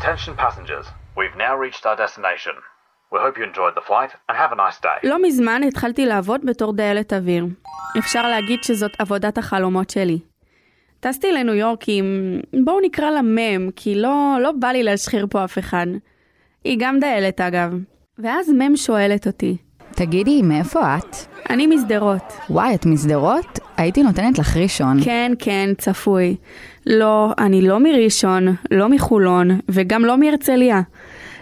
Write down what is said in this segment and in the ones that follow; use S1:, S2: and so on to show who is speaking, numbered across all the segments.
S1: Attention passengers, we've now reached our destination. We hope you enjoyed the flight and have a nice day.
S2: לא מזמן התחלתי לעבוד בתור דיילת אוויר. אפשר להגיד שזאת עבודת החלומות שלי. טסתי לניו יורק עם... בואו נקרא לה מם, כי לא, לא בא לי להשחיר פה אף אחד. היא גם דיילת אגב. ואז מם שואלת אותי,
S3: תגידי, מאיפה את?
S2: אני משדרות.
S3: וואי, את משדרות? הייתי נותנת לך ראשון.
S2: כן, כן, צפוי. לא, אני לא מראשון, לא מחולון, וגם לא מהרצליה.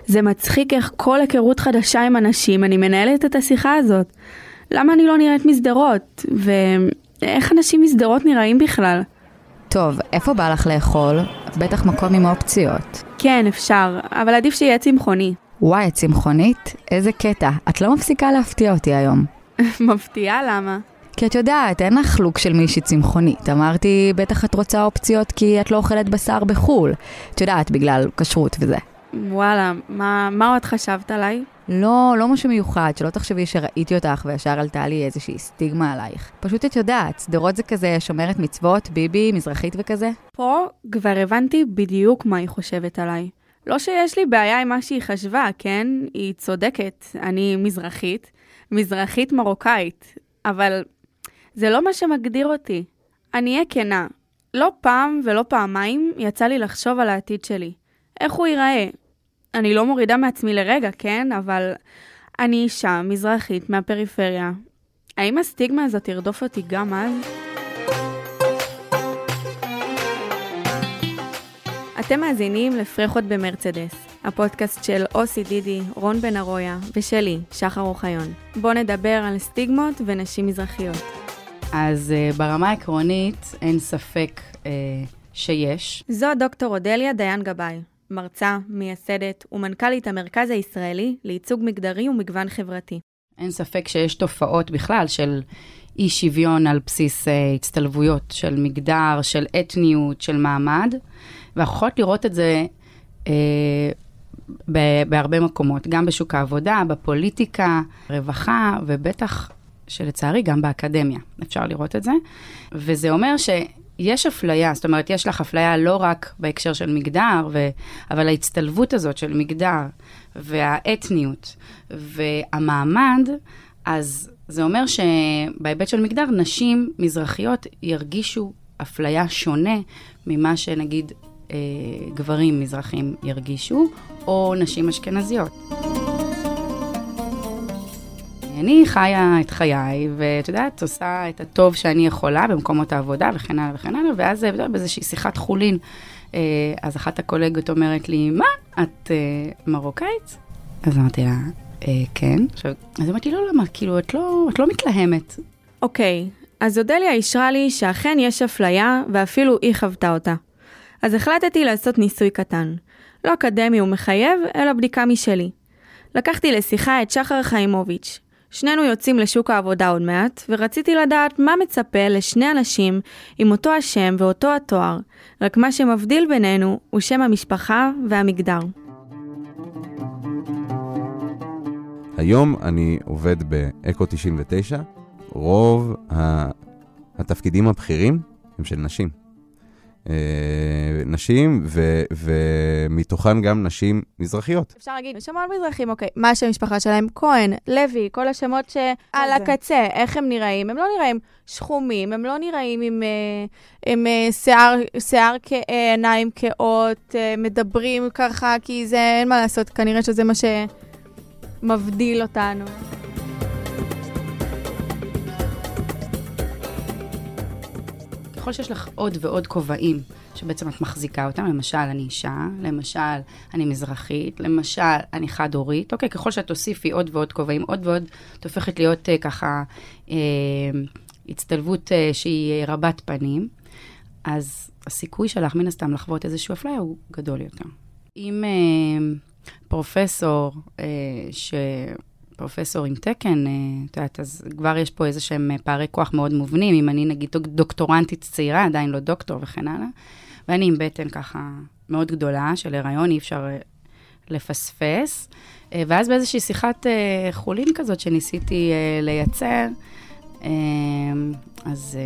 S2: זה מצחיק איך כל היכרות חדשה עם אנשים, אני מנהלת את השיחה הזאת. למה אני לא נראית משדרות? ואיך אנשים משדרות נראים בכלל?
S3: טוב, איפה בא לך לאכול? בטח מקום עם אופציות.
S2: כן, אפשר, אבל עדיף שיהיה צמחוני.
S3: וואי, צמחונית? איזה קטע. את לא מפסיקה להפתיע אותי היום.
S2: מפתיעה למה?
S3: כי את יודעת, אין לך לוק של מישהי צמחונית. אמרתי, בטח את רוצה אופציות כי את לא אוכלת בשר בחו"ל. את יודעת, בגלל כשרות וזה.
S2: וואלה, מה, מה עוד חשבת עליי?
S3: לא, לא משהו מיוחד, שלא תחשבי שראיתי אותך וישר עלתה לי איזושהי סטיגמה עלייך. פשוט את יודעת, שדרות זה כזה שומרת מצוות, ביבי, מזרחית וכזה.
S2: פה כבר הבנתי בדיוק מה היא חושבת עליי. לא שיש לי בעיה עם מה שהיא חשבה, כן? היא צודקת, אני מזרחית, מזרחית מרוקאית, אבל זה לא מה שמגדיר אותי. אני אהיה כנה, לא פעם ולא פעמיים יצא לי לחשוב על העתיד שלי. איך הוא ייראה? אני לא מורידה מעצמי לרגע, כן? אבל אני אישה מזרחית מהפריפריה. האם הסטיגמה הזאת תרדוף אותי גם אז? אתם מאזינים לפרחות במרצדס, הפודקאסט של אוסי דידי, רון בן ארויה ושלי, שחר אוחיון. בואו נדבר על סטיגמות ונשים מזרחיות.
S3: אז uh, ברמה העקרונית, אין ספק uh, שיש.
S2: זו דוקטור אודליה דיין גבאי, מרצה, מייסדת ומנכ"לית המרכז הישראלי לייצוג מגדרי ומגוון חברתי.
S3: אין ספק שיש תופעות בכלל של אי שוויון על בסיס uh, הצטלבויות של מגדר, של אתניות, של מעמד, ואנחנו יכולות לראות את זה uh, בהרבה מקומות, גם בשוק העבודה, בפוליטיקה, רווחה, ובטח שלצערי גם באקדמיה, אפשר לראות את זה. וזה אומר ש... יש אפליה, זאת אומרת, יש לך אפליה לא רק בהקשר של מגדר, ו... אבל ההצטלבות הזאת של מגדר והאתניות והמעמד, אז זה אומר שבהיבט של מגדר, נשים מזרחיות ירגישו אפליה שונה ממה שנגיד אה, גברים מזרחים ירגישו, או נשים אשכנזיות. אני חיה את חיי, ואת יודעת, עושה את הטוב שאני יכולה במקומות העבודה וכן הלאה וכן הלאה, ואז באיזושהי שיחת חולין, אה, אז אחת הקולגות אומרת לי, מה, את אה, מרוקאית? אז אמרתי לה, אה, כן. עכשיו, אז אמרתי, לא, למה, כאילו, את לא, את לא מתלהמת.
S2: אוקיי, אז אודליה אישרה לי שאכן יש אפליה, ואפילו היא חוותה אותה. אז החלטתי לעשות ניסוי קטן. לא אקדמי ומחייב, אלא בדיקה משלי. לקחתי לשיחה את שחר חיימוביץ', שנינו יוצאים לשוק העבודה עוד מעט, ורציתי לדעת מה מצפה לשני אנשים עם אותו השם ואותו התואר, רק מה שמבדיל בינינו הוא שם המשפחה והמגדר.
S4: היום אני עובד באקו 99, רוב התפקידים הבכירים הם של נשים. אה, נשים, ו, ומתוכן גם נשים מזרחיות.
S2: אפשר להגיד, יש המון מזרחים, אוקיי, מה השם המשפחה שלהם? כהן, לוי, כל השמות שעל הקצה, איך הם נראים? הם לא נראים שחומים, הם לא נראים עם, אה, עם אה, שיער, שיער כעיניים כאות, מדברים ככה, כי זה, אין מה לעשות, כנראה שזה מה שמבדיל אותנו.
S3: ככל שיש לך עוד ועוד כובעים שבעצם את מחזיקה אותם, למשל, אני אישה, למשל, אני מזרחית, למשל, אני חד-הורית, אוקיי, ככל שאת תוסיפי עוד ועוד כובעים, עוד ועוד, את הופכת להיות uh, ככה uh, הצטלבות uh, שהיא רבת פנים, אז הסיכוי שלך, מן הסתם, לחוות איזושהי אפליה הוא גדול יותר. אם uh, פרופסור ש... פרופסור עם תקן, אה, את יודעת, אז כבר יש פה איזה שהם אה, פערי כוח מאוד מובנים. אם אני נגיד דוקטורנטית צעירה, עדיין לא דוקטור וכן הלאה, ואני עם בטן ככה מאוד גדולה של הריון, אי אפשר אה, לפספס. ואז באיזושהי שיחת חולין כזאת שניסיתי לייצר, אז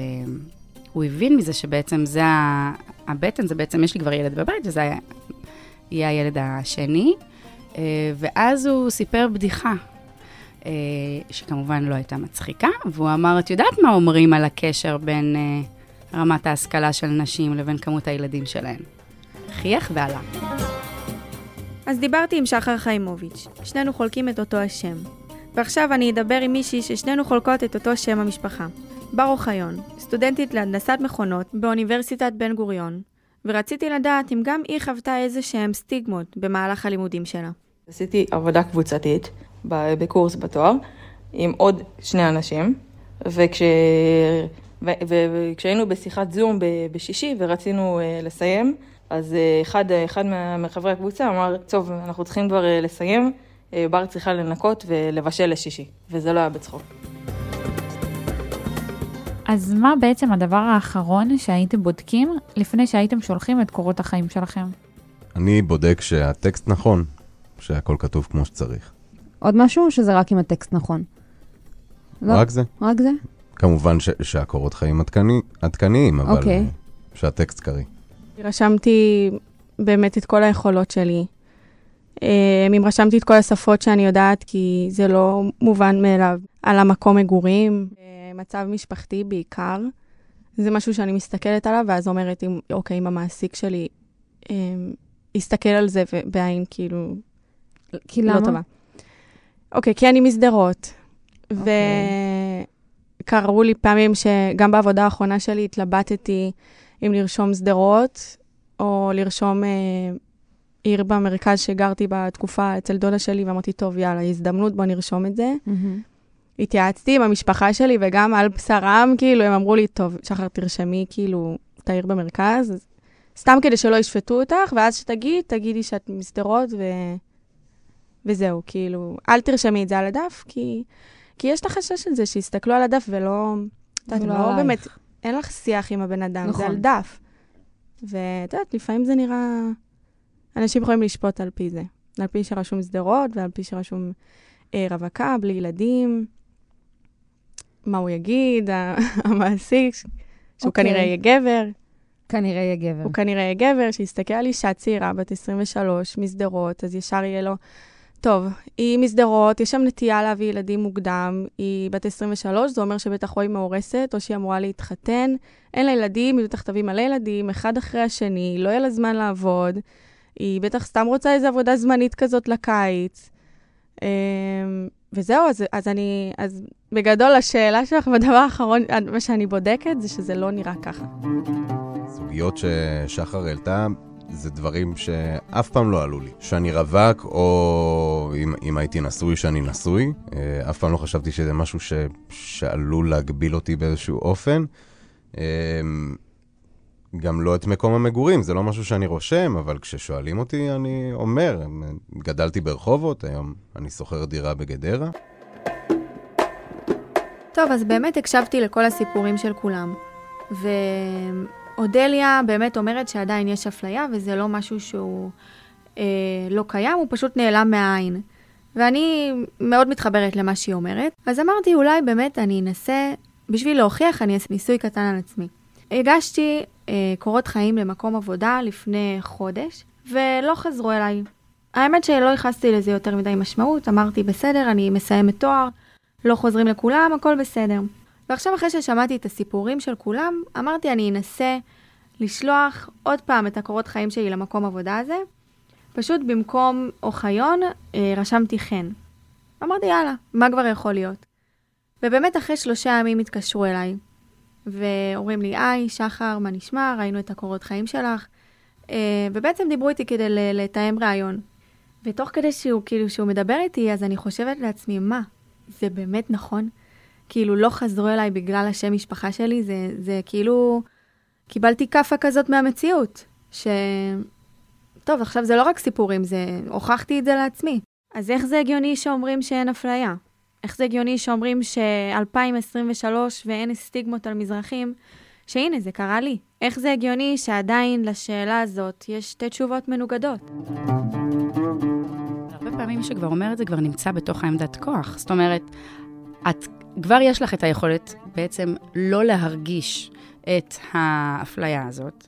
S3: הוא הבין מזה שבעצם זה, הבטן זה בעצם, יש לי כבר ילד בבית, וזה היה יהיה הילד השני, ואז הוא סיפר בדיחה, שכמובן לא הייתה מצחיקה, והוא אמר, את יודעת מה אומרים על הקשר בין אה, רמת ההשכלה של נשים לבין כמות הילדים שלהן? חייך ועלה.
S2: אז דיברתי עם שחר חיימוביץ', שנינו חולקים את אותו השם. ועכשיו אני אדבר עם מישהי ששנינו חולקות את אותו שם המשפחה. בר אוחיון, סטודנטית להנדסת מכונות באוניברסיטת בן גוריון, ורציתי לדעת אם גם היא חוותה איזה שהם סטיגמות במהלך הלימודים שלה.
S5: עשיתי עבודה קבוצתית בקורס בתואר עם עוד שני אנשים, וכש... ו... וכשהיינו בשיחת זום בשישי ורצינו uh, לסיים, אז uh, אחד, אחד מחברי הקבוצה אמר, טוב, אנחנו צריכים כבר uh, לסיים, uh, בר צריכה לנקות ולבשל לשישי, וזה לא היה בצחוק.
S6: אז מה בעצם הדבר האחרון שהייתם בודקים לפני שהייתם שולחים את קורות החיים שלכם?
S4: אני בודק שהטקסט נכון, שהכל כתוב כמו שצריך.
S7: עוד משהו שזה רק אם הטקסט נכון?
S4: לא, רק זה.
S7: רק זה?
S4: כמובן ש- שהקורות חיים עדכני, עדכניים, אבל
S7: אוקיי.
S4: okay. שהטקסט קריא.
S2: רשמתי באמת את כל היכולות שלי. אה, אם רשמתי את כל השפות שאני יודעת, כי זה לא מובן מאליו. על המקום מגורים, אה, מצב משפחתי בעיקר. זה משהו שאני מסתכלת עליו, ואז אומרת, אם, אוקיי, אם המעסיק שלי אה, יסתכל על זה בעין כאילו
S7: כי
S2: לא
S7: למה?
S2: טובה. אוקיי, כי אני משדרות.
S7: אוקיי.
S2: וקראו לי פעמים שגם בעבודה האחרונה שלי התלבטתי אם לרשום שדרות, או לרשום אה, עיר במרכז שגרתי בתקופה אצל דודה שלי, ואמרתי, טוב, יאללה, הזדמנות, בוא נרשום את זה.
S7: מהמם.
S2: התייעצתי עם המשפחה שלי, וגם על בשרם, כאילו, הם אמרו לי, טוב, שחר, תרשמי, כאילו, את העיר במרכז, סתם כדי שלא ישפטו אותך, ואז שתגיד, תגידי שאת משדרות, ו... וזהו, כאילו, אל תרשמי את זה על הדף, כי, כי יש את החשש של זה, שיסתכלו על הדף ולא... את יודעת, לא
S7: עלייך.
S2: באמת, אין לך שיח עם הבן אדם,
S7: נכון.
S2: זה על דף. ואת יודעת, לפעמים זה נראה... אנשים יכולים לשפוט על פי זה. על פי שרשום שדרות, ועל פי שרשום אה, רווקה, בלי ילדים. מה הוא יגיד, המעסיק, שהוא
S7: אוקיי.
S2: כנראה יהיה גבר.
S7: כנראה יהיה גבר.
S2: הוא כנראה יהיה גבר, שיסתכל על אישה צעירה, בת 23, משדרות, אז ישר יהיה לו, טוב, היא משדרות, יש שם נטייה להביא ילדים מוקדם, היא בת 23, זה אומר שבטח או היא מאורסת, או שהיא אמורה להתחתן, אין לה ילדים, היא בטח תביא מלא ילדים, אחד אחרי השני, לא יהיה לה זמן לעבוד, היא בטח סתם רוצה איזו עבודה זמנית כזאת לקיץ. אמ, וזהו, אז, אז אני, אז בגדול, השאלה שלך, והדבר האחרון, מה שאני בודקת, זה שזה לא נראה ככה.
S4: סוגיות ששחר העלתה, זה דברים שאף פעם לא עלו לי. שאני רווק, או אם, אם הייתי נשוי, שאני נשוי. אה, אף פעם לא חשבתי שזה משהו ש, שעלול להגביל אותי באיזשהו אופן. אה, גם לא את מקום המגורים, זה לא משהו שאני רושם, אבל כששואלים אותי, אני אומר, גדלתי ברחובות, היום אני שוכר דירה בגדרה.
S2: טוב, אז באמת הקשבתי לכל הסיפורים של כולם. ואודליה באמת אומרת שעדיין יש אפליה, וזה לא משהו שהוא אה, לא קיים, הוא פשוט נעלם מהעין. ואני מאוד מתחברת למה שהיא אומרת. אז אמרתי, אולי באמת אני אנסה, בשביל להוכיח, אני אעשה ניסוי קטן על עצמי. הגשתי אה, קורות חיים למקום עבודה לפני חודש, ולא חזרו אליי. האמת שלא ייחסתי לזה יותר מדי משמעות, אמרתי, בסדר, אני מסיימת תואר, לא חוזרים לכולם, הכל בסדר. ועכשיו אחרי ששמעתי את הסיפורים של כולם, אמרתי אני אנסה לשלוח עוד פעם את הקורות חיים שלי למקום עבודה הזה. פשוט במקום אוחיון, אה, רשמתי חן. אמרתי יאללה, מה כבר יכול להיות? ובאמת אחרי שלושה ימים התקשרו אליי, ואומרים לי, היי, שחר, מה נשמע? ראינו את הקורות חיים שלך. אה, ובעצם דיברו איתי כדי לתאם ראיון. ותוך כדי שהוא, כאילו, שהוא מדבר איתי, אז אני חושבת לעצמי, מה, זה באמת נכון? כאילו, לא חזרו אליי בגלל השם משפחה שלי, זה, זה כאילו, קיבלתי כאפה כזאת מהמציאות, ש... טוב, עכשיו זה לא רק סיפורים, זה... הוכחתי את זה לעצמי. אז איך זה הגיוני שאומרים שאין אפליה? איך זה הגיוני שאומרים ש-2023 ואין סטיגמות על מזרחים, שהנה, זה קרה לי? איך זה הגיוני שעדיין לשאלה הזאת יש שתי תשובות מנוגדות?
S3: הרבה פעמים מי שכבר אומר את זה כבר נמצא בתוך העמדת כוח. זאת אומרת, את כבר יש לך את היכולת בעצם לא להרגיש את האפליה הזאת,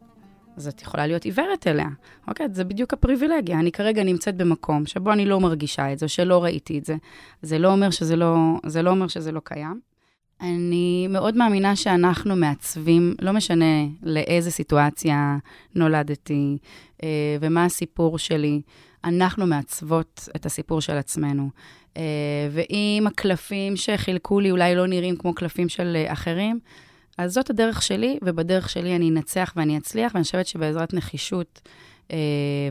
S3: אז את יכולה להיות עיוורת אליה. אוקיי? זה בדיוק הפריבילגיה. אני כרגע נמצאת במקום שבו אני לא מרגישה את זה, שלא ראיתי את זה. זה לא אומר שזה לא, זה לא, אומר שזה לא קיים. אני מאוד מאמינה שאנחנו מעצבים, לא משנה לאיזה סיטואציה נולדתי אה, ומה הסיפור שלי, אנחנו מעצבות את הסיפור של עצמנו. אה, ואם הקלפים שחילקו לי אולי לא נראים כמו קלפים של אה, אחרים, אז זאת הדרך שלי, ובדרך שלי אני אנצח ואני אצליח, ואני חושבת שבעזרת נחישות אה,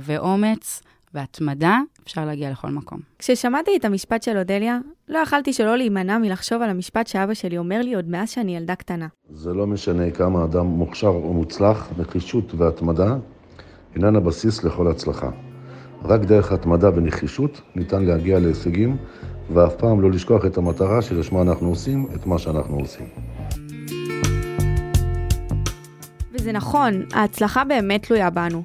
S3: ואומץ והתמדה, אפשר להגיע לכל מקום.
S2: כששמעתי את המשפט של אודליה, לא יכלתי שלא להימנע מלחשוב על המשפט שאבא שלי אומר לי עוד מאז שאני ילדה קטנה.
S8: זה לא משנה כמה אדם מוכשר או מוצלח, נחישות והתמדה אינן הבסיס לכל הצלחה. רק דרך התמדה ונחישות ניתן להגיע להישגים, ואף פעם לא לשכוח את המטרה שלשמה אנחנו עושים את מה שאנחנו עושים.
S2: וזה נכון, ההצלחה באמת תלויה בנו.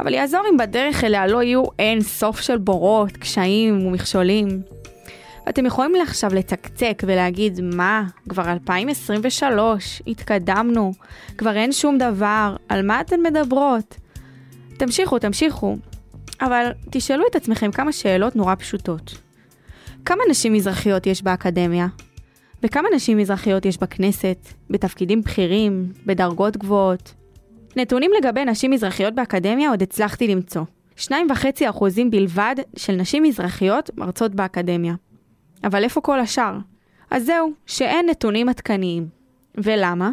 S2: אבל יעזור אם בדרך אליה לא יהיו אין סוף של בורות, קשיים ומכשולים. ואתם יכולים עכשיו לצקצק ולהגיד, מה, כבר 2023, התקדמנו, כבר אין שום דבר, על מה אתן מדברות? תמשיכו, תמשיכו. אבל תשאלו את עצמכם כמה שאלות נורא פשוטות. כמה נשים מזרחיות יש באקדמיה? וכמה נשים מזרחיות יש בכנסת, בתפקידים בכירים, בדרגות גבוהות? נתונים לגבי נשים מזרחיות באקדמיה עוד הצלחתי למצוא. 2.5% בלבד של נשים מזרחיות מרצות באקדמיה. אבל איפה כל השאר? אז זהו, שאין נתונים עדכניים. ולמה?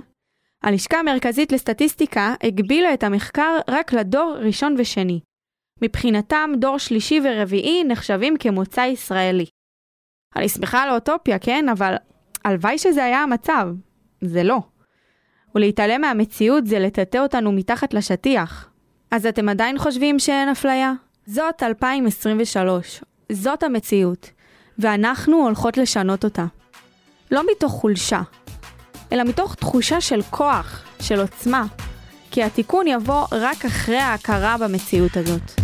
S2: הלשכה המרכזית לסטטיסטיקה הגבילה את המחקר רק לדור ראשון ושני. מבחינתם, דור שלישי ורביעי נחשבים כמוצא ישראלי. אני שמחה על האוטופיה, כן? אבל הלוואי שזה היה המצב. זה לא. ולהתעלם מהמציאות זה לטאטא אותנו מתחת לשטיח. אז אתם עדיין חושבים שאין אפליה? זאת 2023. זאת המציאות. ואנחנו הולכות לשנות אותה. לא מתוך חולשה, אלא מתוך תחושה של כוח, של עוצמה. כי התיקון יבוא רק אחרי ההכרה במציאות הזאת.